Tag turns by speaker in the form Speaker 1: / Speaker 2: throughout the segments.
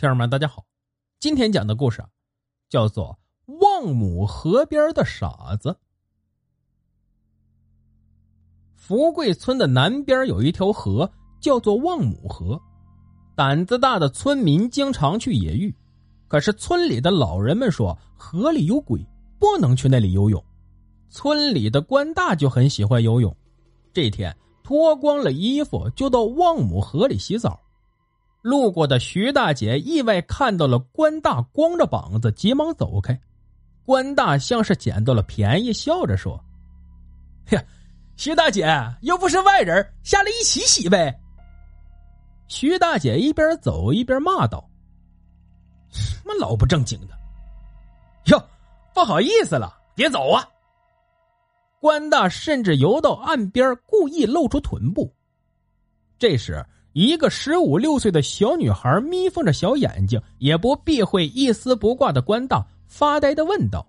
Speaker 1: 听友们，大家好，今天讲的故事啊，叫做《望母河边的傻子》。福贵村的南边有一条河，叫做望母河。胆子大的村民经常去野浴，可是村里的老人们说河里有鬼，不能去那里游泳。村里的官大就很喜欢游泳，这天脱光了衣服就到望母河里洗澡。路过的徐大姐意外看到了关大光着膀子，急忙走开。关大像是捡到了便宜，笑着说：“呀，徐大姐又不是外人，下来一起洗呗。”徐大姐一边走一边骂道：“什么老不正经的！哟，不好意思了，别走啊！”关大甚至游到岸边，故意露出臀部。这时。一个十五六岁的小女孩眯缝着小眼睛，也不避讳一丝不挂的关大，发呆的问道：“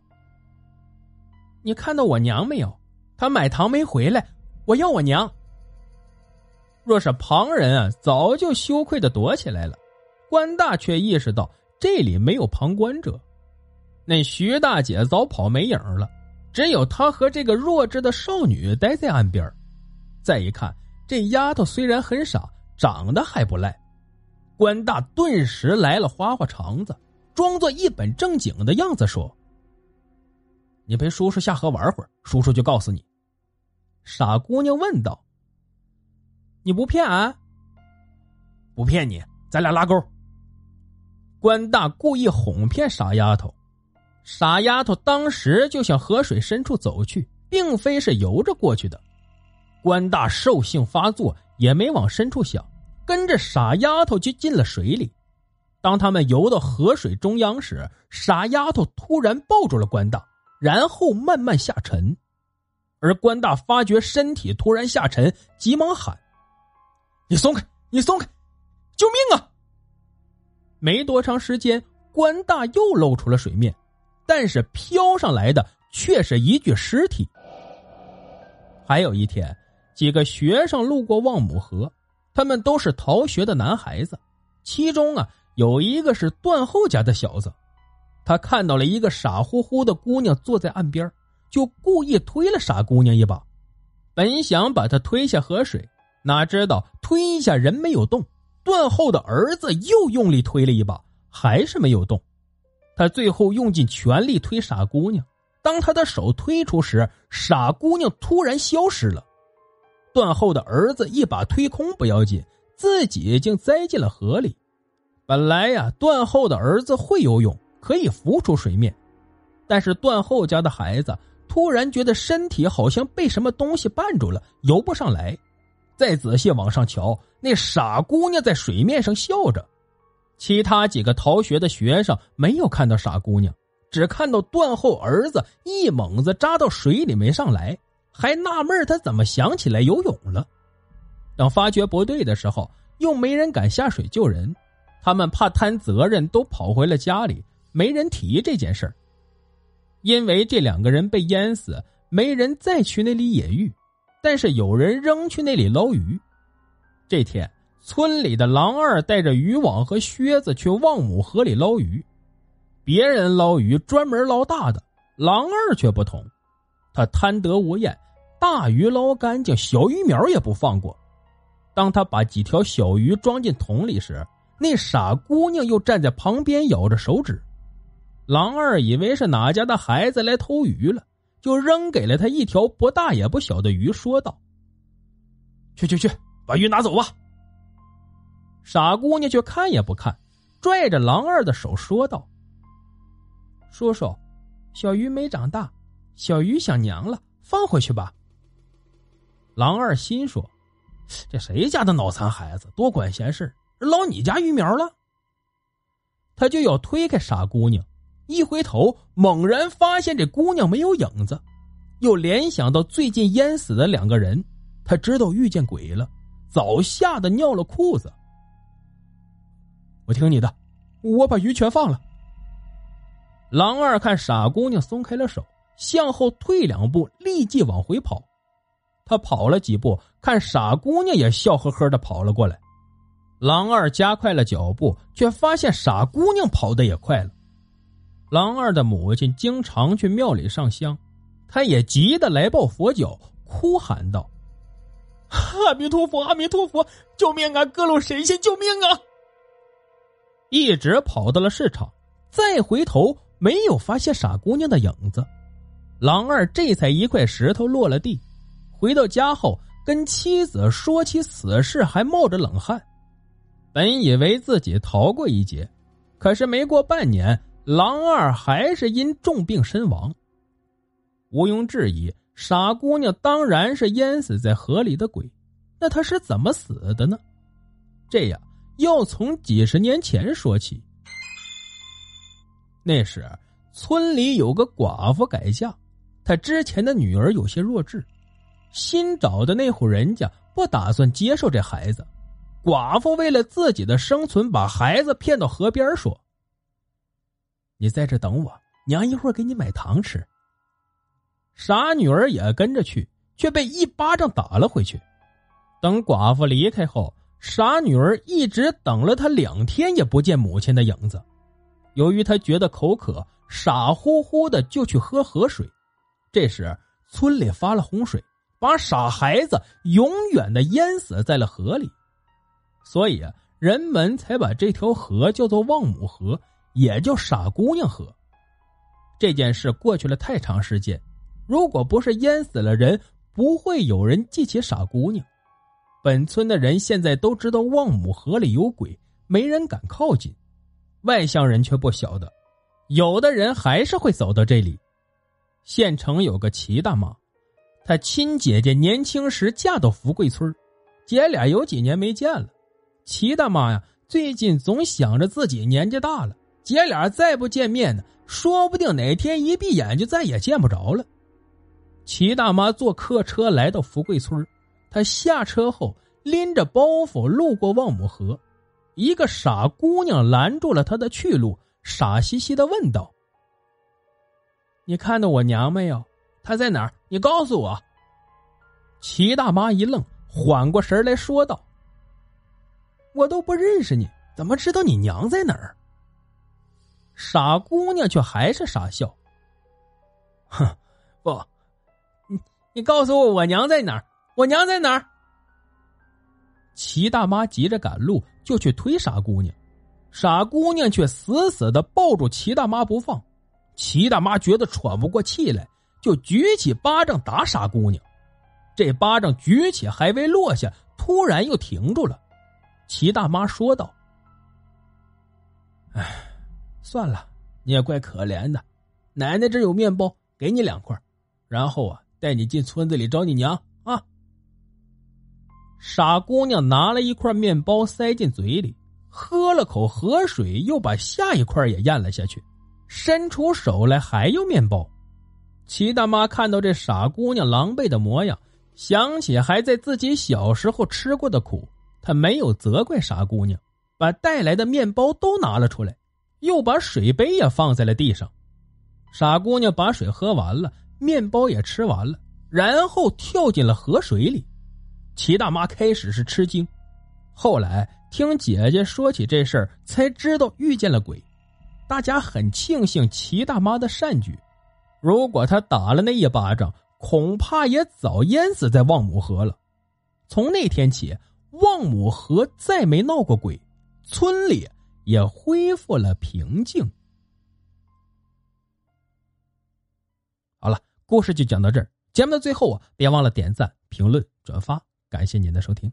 Speaker 1: 你看到我娘没有？她买糖没回来，我要我娘。”若是旁人啊，早就羞愧的躲起来了。关大却意识到这里没有旁观者，那徐大姐早跑没影了，只有她和这个弱智的少女待在岸边。再一看，这丫头虽然很傻。长得还不赖，关大顿时来了花花肠子，装作一本正经的样子说：“你陪叔叔下河玩会儿，叔叔就告诉你。”傻姑娘问道：“你不骗俺？不骗你，咱俩拉钩。”关大故意哄骗傻丫头，傻丫头当时就向河水深处走去，并非是游着过去的。关大兽性发作，也没往深处想。跟着傻丫头就进了水里。当他们游到河水中央时，傻丫头突然抱住了关大，然后慢慢下沉。而关大发觉身体突然下沉，急忙喊：“你松开，你松开，救命啊！”没多长时间，关大又露出了水面，但是飘上来的却是一具尸体。还有一天，几个学生路过望母河。他们都是逃学的男孩子，其中啊有一个是段后家的小子，他看到了一个傻乎乎的姑娘坐在岸边，就故意推了傻姑娘一把，本想把她推下河水，哪知道推一下人没有动，段后的儿子又用力推了一把，还是没有动，他最后用尽全力推傻姑娘，当他的手推出时，傻姑娘突然消失了。段后的儿子一把推空不要紧，自己竟栽进了河里。本来呀，段后的儿子会游泳，可以浮出水面，但是段后家的孩子突然觉得身体好像被什么东西绊住了，游不上来。再仔细往上瞧，那傻姑娘在水面上笑着。其他几个逃学的学生没有看到傻姑娘，只看到段后儿子一猛子扎到水里没上来。还纳闷他怎么想起来游泳了。等发觉不对的时候，又没人敢下水救人，他们怕摊责任，都跑回了家里，没人提这件事儿。因为这两个人被淹死，没人再去那里野浴，但是有人仍去那里捞鱼。这天，村里的狼二带着渔网和靴子去望母河里捞鱼，别人捞鱼专门捞大的，狼二却不同。他贪得无厌，大鱼捞干净，小鱼苗也不放过。当他把几条小鱼装进桶里时，那傻姑娘又站在旁边咬着手指。狼二以为是哪家的孩子来偷鱼了，就扔给了他一条不大也不小的鱼，说道：“去去去，把鱼拿走吧。”傻姑娘却看也不看，拽着狼二的手说道：“叔叔，小鱼没长大。”小鱼想娘了，放回去吧。狼二心说：“这谁家的脑残孩子，多管闲事，捞你家鱼苗了。”他就要推开傻姑娘，一回头，猛然发现这姑娘没有影子，又联想到最近淹死的两个人，他知道遇见鬼了，早吓得尿了裤子。我听你的，我把鱼全放了。狼二看傻姑娘松开了手。向后退两步，立即往回跑。他跑了几步，看傻姑娘也笑呵呵的跑了过来。狼二加快了脚步，却发现傻姑娘跑得也快了。狼二的母亲经常去庙里上香，他也急得来抱佛脚，哭喊道：“阿弥陀佛，阿弥陀佛，救命啊！各路神仙，救命啊！”一直跑到了市场，再回头没有发现傻姑娘的影子。狼二这才一块石头落了地，回到家后跟妻子说起此事，还冒着冷汗。本以为自己逃过一劫，可是没过半年，狼二还是因重病身亡。毋庸置疑，傻姑娘当然是淹死在河里的鬼。那她是怎么死的呢？这样要从几十年前说起。那时村里有个寡妇改嫁，他之前的女儿有些弱智，新找的那户人家不打算接受这孩子。寡妇为了自己的生存，把孩子骗到河边，说：“你在这等我，娘一会儿给你买糖吃。”傻女儿也跟着去，却被一巴掌打了回去。等寡妇离开后，傻女儿一直等了他两天，也不见母亲的影子。由于他觉得口渴，傻乎乎的就去喝河水。这时，村里发了洪水，把傻孩子永远的淹死在了河里。所以，人们才把这条河叫做望母河，也叫傻姑娘河。这件事过去了太长时间，如果不是淹死了人，不会有人记起傻姑娘。本村的人现在都知道望母河里有鬼，没人敢靠近。外乡人却不晓得，有的人还是会走到这里。县城有个齐大妈，她亲姐姐年轻时嫁到福贵村，姐俩有几年没见了。齐大妈呀，最近总想着自己年纪大了，姐俩再不见面呢，说不定哪天一闭眼就再也见不着了。齐大妈坐客车来到福贵村，她下车后拎着包袱路过望母河，一个傻姑娘拦住了她的去路，傻兮兮的问道：“你看到我娘没有？她在哪儿？你告诉我。”齐大妈一愣，缓过神来说道。我都不认识你，怎么知道你娘在哪儿？傻姑娘却还是傻笑。哼，不，你你告诉我我娘在哪儿？我娘在哪儿？齐大妈急着赶路，就去推傻姑娘，傻姑娘却死死的抱住齐大妈不放。齐大妈觉得喘不过气来，就举起巴掌打傻姑娘。这巴掌举起还未落下，突然又停住了。齐大妈说道：“哎，算了，你也怪可怜的。奶奶这有面包，给你两块，然后啊，带你进村子里找你娘啊。”傻姑娘拿了一块面包塞进嘴里，喝了口河水，又把下一块也咽了下去，伸出手来还要面包。齐大妈看到这傻姑娘狼狈的模样，想起还在自己小时候吃过的苦。她没有责怪傻姑娘，把带来的面包都拿了出来，又把水杯也放在了地上。傻姑娘把水喝完了，面包也吃完了，然后跳进了河水里。齐大妈开始是吃惊，后来听姐姐说起这事儿，才知道遇见了鬼。大家很庆幸齐大妈的善举，如果她打了那一巴掌，恐怕也早淹死在望母河了。从那天起。望母河再没闹过鬼，村里也恢复了平静。好了，故事就讲到这儿。节目的最后啊，别忘了点赞、评论、转发，感谢您的收听。